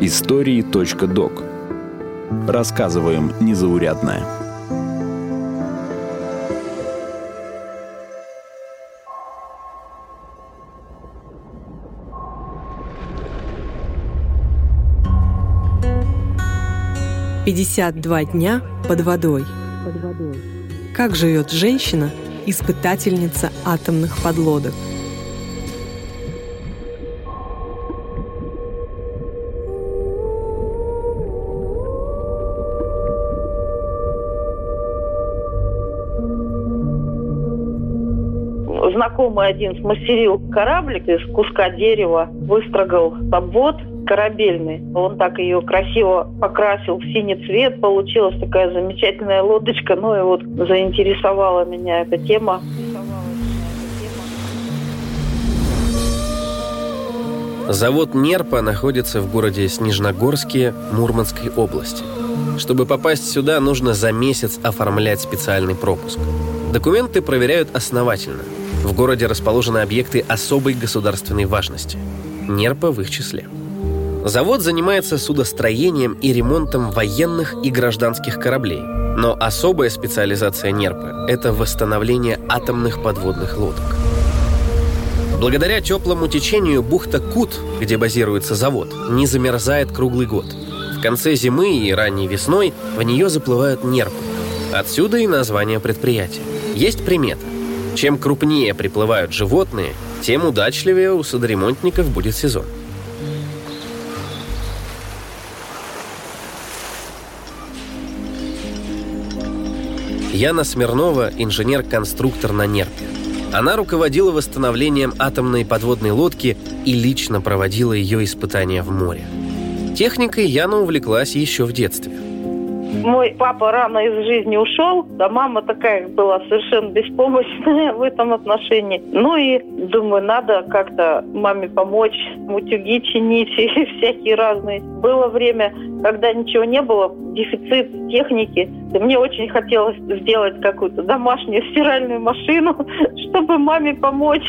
Истории.док Рассказываем незаурядное. Пятьдесят два дня под водой. Как живет женщина, испытательница атомных подлодок – знакомый один смастерил кораблик из куска дерева, выстрогал обвод корабельный. Он так ее красиво покрасил в синий цвет. Получилась такая замечательная лодочка. Ну и вот заинтересовала меня эта тема. Завод «Нерпа» находится в городе Снежногорске Мурманской области. Чтобы попасть сюда, нужно за месяц оформлять специальный пропуск. Документы проверяют основательно – в городе расположены объекты особой государственной важности. Нерпа в их числе. Завод занимается судостроением и ремонтом военных и гражданских кораблей. Но особая специализация НЕРПа – это восстановление атомных подводных лодок. Благодаря теплому течению бухта Кут, где базируется завод, не замерзает круглый год. В конце зимы и ранней весной в нее заплывают нерпы. Отсюда и название предприятия. Есть примета. Чем крупнее приплывают животные, тем удачливее у судоремонтников будет сезон. Яна Смирнова – инженер-конструктор на Нерпе. Она руководила восстановлением атомной подводной лодки и лично проводила ее испытания в море. Техникой Яна увлеклась еще в детстве. Мой папа рано из жизни ушел, а мама такая была совершенно беспомощная в этом отношении. Ну и думаю, надо как-то маме помочь, утюги чинить и всякие разные. Было время, когда ничего не было, дефицит техники. И мне очень хотелось сделать какую-то домашнюю стиральную машину, чтобы маме помочь.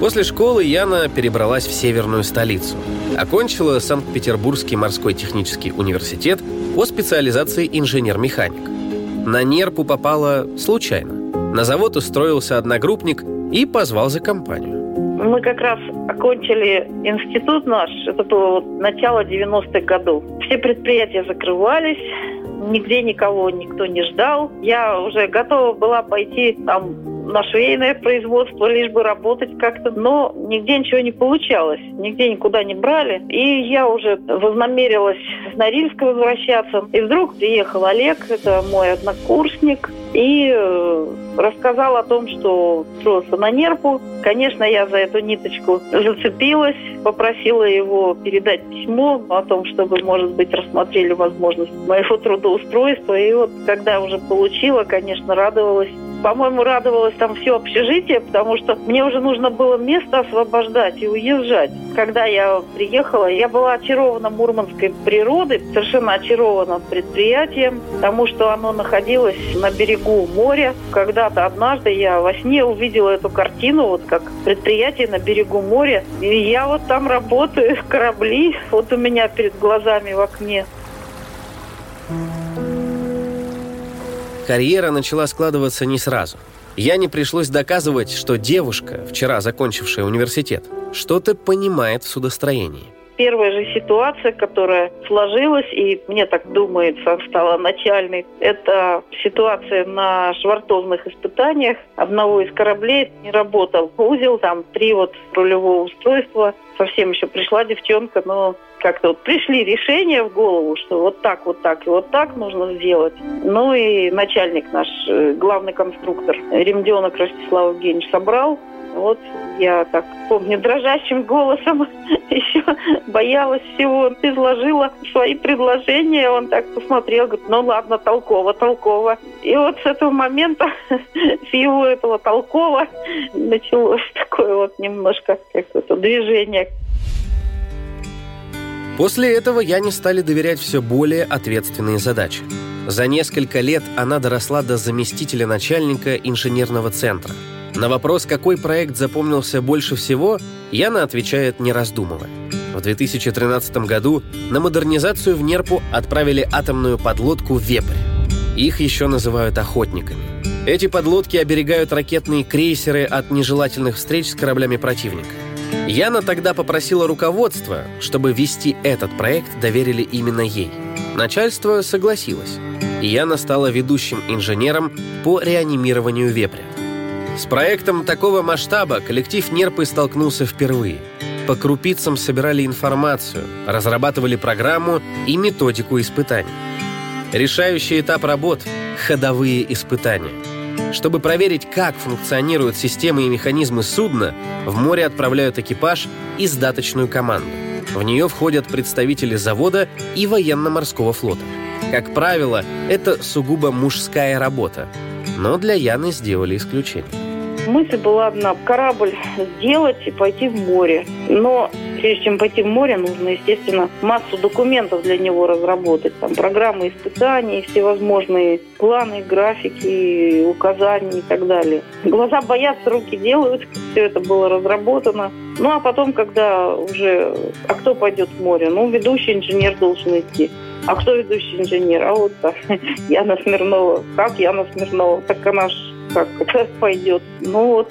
После школы Яна перебралась в северную столицу. Окончила Санкт-Петербургский морской технический университет по специализации инженер-механик. На Нерпу попала случайно. На завод устроился одногруппник и позвал за компанию. Мы как раз окончили институт наш, это было вот начало 90-х годов. Все предприятия закрывались, нигде никого никто не ждал. Я уже готова была пойти там на швейное производство, лишь бы работать как-то, но нигде ничего не получалось, нигде никуда не брали. И я уже вознамерилась в Норильск возвращаться. И вдруг приехал Олег, это мой однокурсник, и э, рассказал о том, что устроился на нерпу. Конечно, я за эту ниточку зацепилась, попросила его передать письмо о том, чтобы, может быть, рассмотрели возможность моего трудоустройства. И вот, когда уже получила, конечно, радовалась по-моему, радовалось там все общежитие, потому что мне уже нужно было место освобождать и уезжать. Когда я приехала, я была очарована мурманской природой, совершенно очарована предприятием, потому что оно находилось на берегу моря. Когда-то однажды я во сне увидела эту картину, вот как предприятие на берегу моря. И я вот там работаю, корабли, вот у меня перед глазами в окне. Карьера начала складываться не сразу. Я не пришлось доказывать, что девушка, вчера закончившая университет, что-то понимает в судостроении. Первая же ситуация, которая сложилась, и мне так думается, стала начальной, это ситуация на швартовных испытаниях. Одного из кораблей не работал узел, там три вот рулевого устройства. Совсем еще пришла девчонка, но как-то вот пришли решения в голову, что вот так, вот так и вот так нужно сделать. Ну и начальник наш, э, главный конструктор Ремденок Ростислав Евгеньевич собрал вот я так помню дрожащим голосом еще боялась всего. Изложила свои предложения. Он так посмотрел, говорит, ну ладно, толково, толково. И вот с этого момента, с его этого толково, началось такое вот немножко какое-то движение. После этого я не стали доверять все более ответственные задачи. За несколько лет она доросла до заместителя начальника инженерного центра – На вопрос, какой проект запомнился больше всего, Яна отвечает, не раздумывая. В 2013 году на модернизацию в Нерпу отправили атомную подлодку «Вепрь». Их еще называют охотниками. Эти подлодки оберегают ракетные крейсеры от нежелательных встреч с кораблями противника. Яна тогда попросила руководство, чтобы вести этот проект доверили именно ей. Начальство согласилось, и Яна стала ведущим инженером по реанимированию вепря. С проектом такого масштаба коллектив Нерпы столкнулся впервые. По крупицам собирали информацию, разрабатывали программу и методику испытаний. Решающий этап работ – ходовые испытания. Чтобы проверить, как функционируют системы и механизмы судна, в море отправляют экипаж и сдаточную команду. В нее входят представители завода и военно-морского флота. Как правило, это сугубо мужская работа, но для Яны сделали исключение. Мысль была одна – корабль сделать и пойти в море. Но прежде чем пойти в море, нужно, естественно, массу документов для него разработать. Там программы испытаний, всевозможные планы, графики, указания и так далее. Глаза боятся, руки делают. Все это было разработано. Ну, а потом, когда уже... А кто пойдет в море? Ну, ведущий инженер должен идти. А кто ведущий инженер? А вот так. Яна Смирнова. Как Яна Смирнова? Так она ж как это пойдет. Ну вот,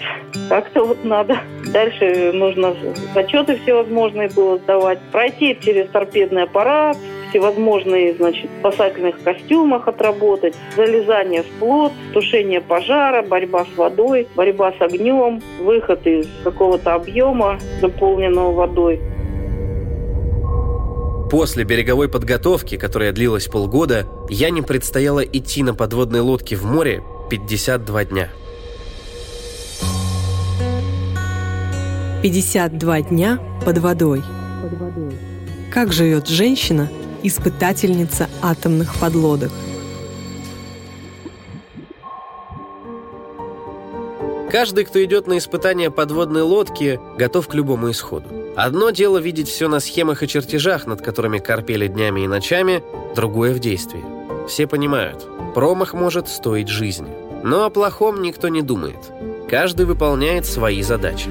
как-то вот надо. Дальше нужно зачеты всевозможные было сдавать, пройти через торпедный аппарат, всевозможные, значит, спасательных костюмах отработать, залезание в плот, тушение пожара, борьба с водой, борьба с огнем, выход из какого-то объема, заполненного водой. После береговой подготовки, которая длилась полгода, я не предстояло идти на подводной лодке в море 52 дня. 52 дня под водой. Как живет женщина, испытательница атомных подлодок? Каждый, кто идет на испытание подводной лодки, готов к любому исходу. Одно дело видеть все на схемах и чертежах, над которыми корпели днями и ночами, другое в действии. Все понимают, промах может стоить жизни. Но о плохом никто не думает. Каждый выполняет свои задачи.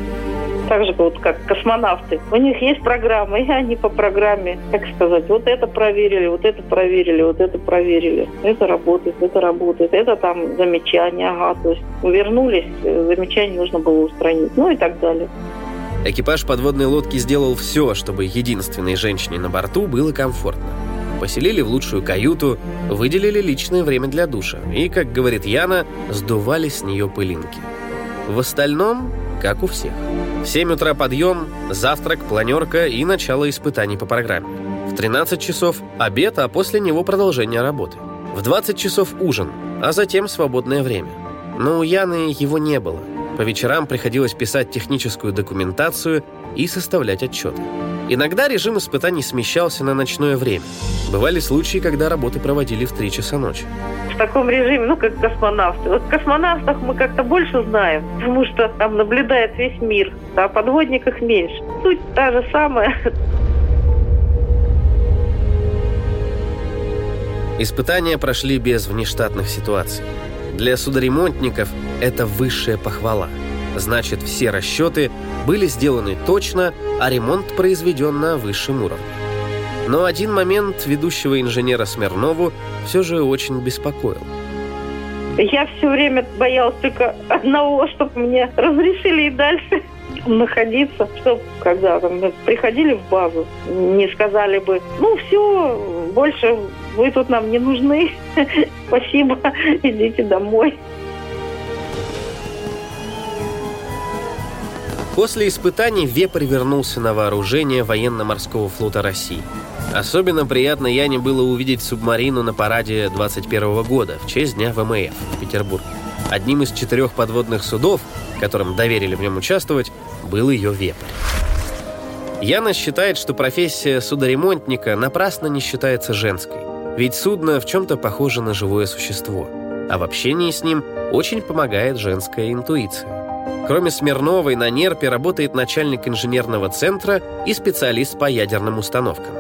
Так же вот как космонавты. У них есть программа, и они по программе, как сказать, вот это проверили, вот это проверили, вот это проверили. Это работает, это работает, это там замечание, ага. То есть вернулись, замечание нужно было устранить, ну и так далее. Экипаж подводной лодки сделал все, чтобы единственной женщине на борту было комфортно. Поселили в лучшую каюту, выделили личное время для душа и, как говорит Яна, сдували с нее пылинки. В остальном, как у всех. В 7 утра подъем, завтрак, планерка и начало испытаний по программе. В 13 часов обед, а после него продолжение работы. В 20 часов ужин, а затем свободное время. Но у Яны его не было. По вечерам приходилось писать техническую документацию и составлять отчеты. Иногда режим испытаний смещался на ночное время. Бывали случаи, когда работы проводили в 3 часа ночи. В таком режиме, ну, как космонавты. Вот космонавтах мы как-то больше знаем, потому что там наблюдает весь мир, а о подводниках меньше. Суть та же самая. Испытания прошли без внештатных ситуаций. Для судоремонтников это высшая похвала. Значит, все расчеты были сделаны точно, а ремонт произведен на высшем уровне. Но один момент ведущего инженера Смирнову все же очень беспокоил. Я все время боялась только одного, чтобы мне разрешили и дальше находиться, чтобы когда там, приходили в базу, не сказали бы, ну все, больше вы тут нам не нужны, спасибо, идите домой. После испытаний Вепрь вернулся на вооружение военно-морского флота России. Особенно приятно Яне было увидеть субмарину на параде 21 года в честь Дня ВМФ в Петербурге. Одним из четырех подводных судов, которым доверили в нем участвовать, был ее «Вепрь». Яна считает, что профессия судоремонтника напрасно не считается женской, ведь судно в чем-то похоже на живое существо, а в общении с ним очень помогает женская интуиция. Кроме Смирновой, на Нерпе работает начальник инженерного центра и специалист по ядерным установкам.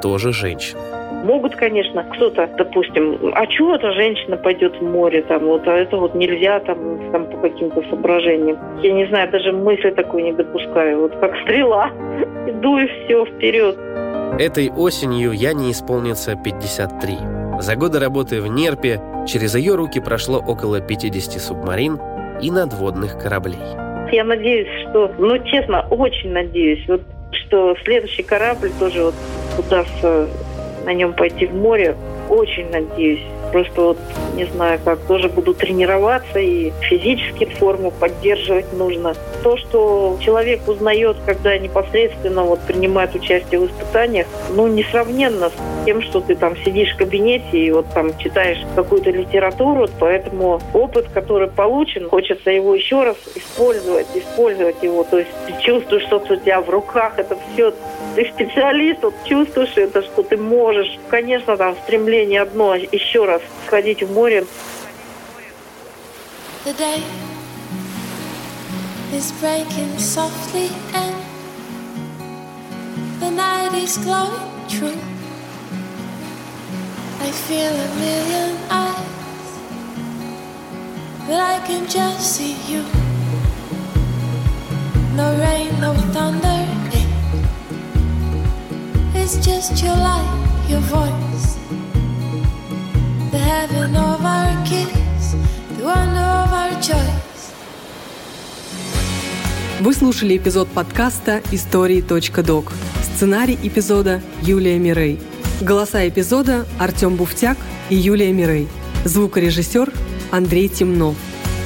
Тоже женщина. Могут, конечно, кто-то, допустим, а чего эта женщина пойдет в море, там, вот, а это вот нельзя, там, там по каким-то соображениям. Я не знаю, даже мысли такой не допускаю. Вот как стрела, иду и все, вперед. Этой осенью я не исполнится 53. За годы работы в Нерпе через ее руки прошло около 50 субмарин и надводных кораблей. Я надеюсь, что, ну, честно, очень надеюсь, вот, что следующий корабль тоже вот удастся на нем пойти в море. Очень надеюсь. Просто вот не знаю как, тоже буду тренироваться и физически форму поддерживать нужно. То, что человек узнает, когда непосредственно вот принимает участие в испытаниях, ну, несравненно с тем, что ты там сидишь в кабинете и вот там читаешь какую-то литературу, поэтому опыт, который получен, хочется его еще раз использовать, использовать его. То есть ты чувствуешь, что у тебя в руках это все ты специалист, вот чувствуешь это, что ты можешь. Конечно, там стремление одно, еще раз сходить в море. The day is breaking softly and the night is glowing true. I feel a million eyes, but I can just see you. No rain, no thunder, eh, it's just your light, your voice. The heaven of our kiss, the wonder of our choice. Вы слушали эпизод подкаста «Истории.док». Сценарий эпизода Юлия Мирей. Голоса эпизода Артем Буфтяк и Юлия Мирей. Звукорежиссер Андрей Темнов.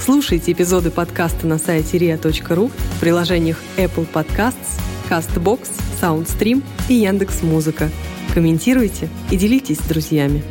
Слушайте эпизоды подкаста на сайте ria.ru в приложениях Apple Podcasts, CastBox, SoundStream и Яндекс.Музыка. Комментируйте и делитесь с друзьями.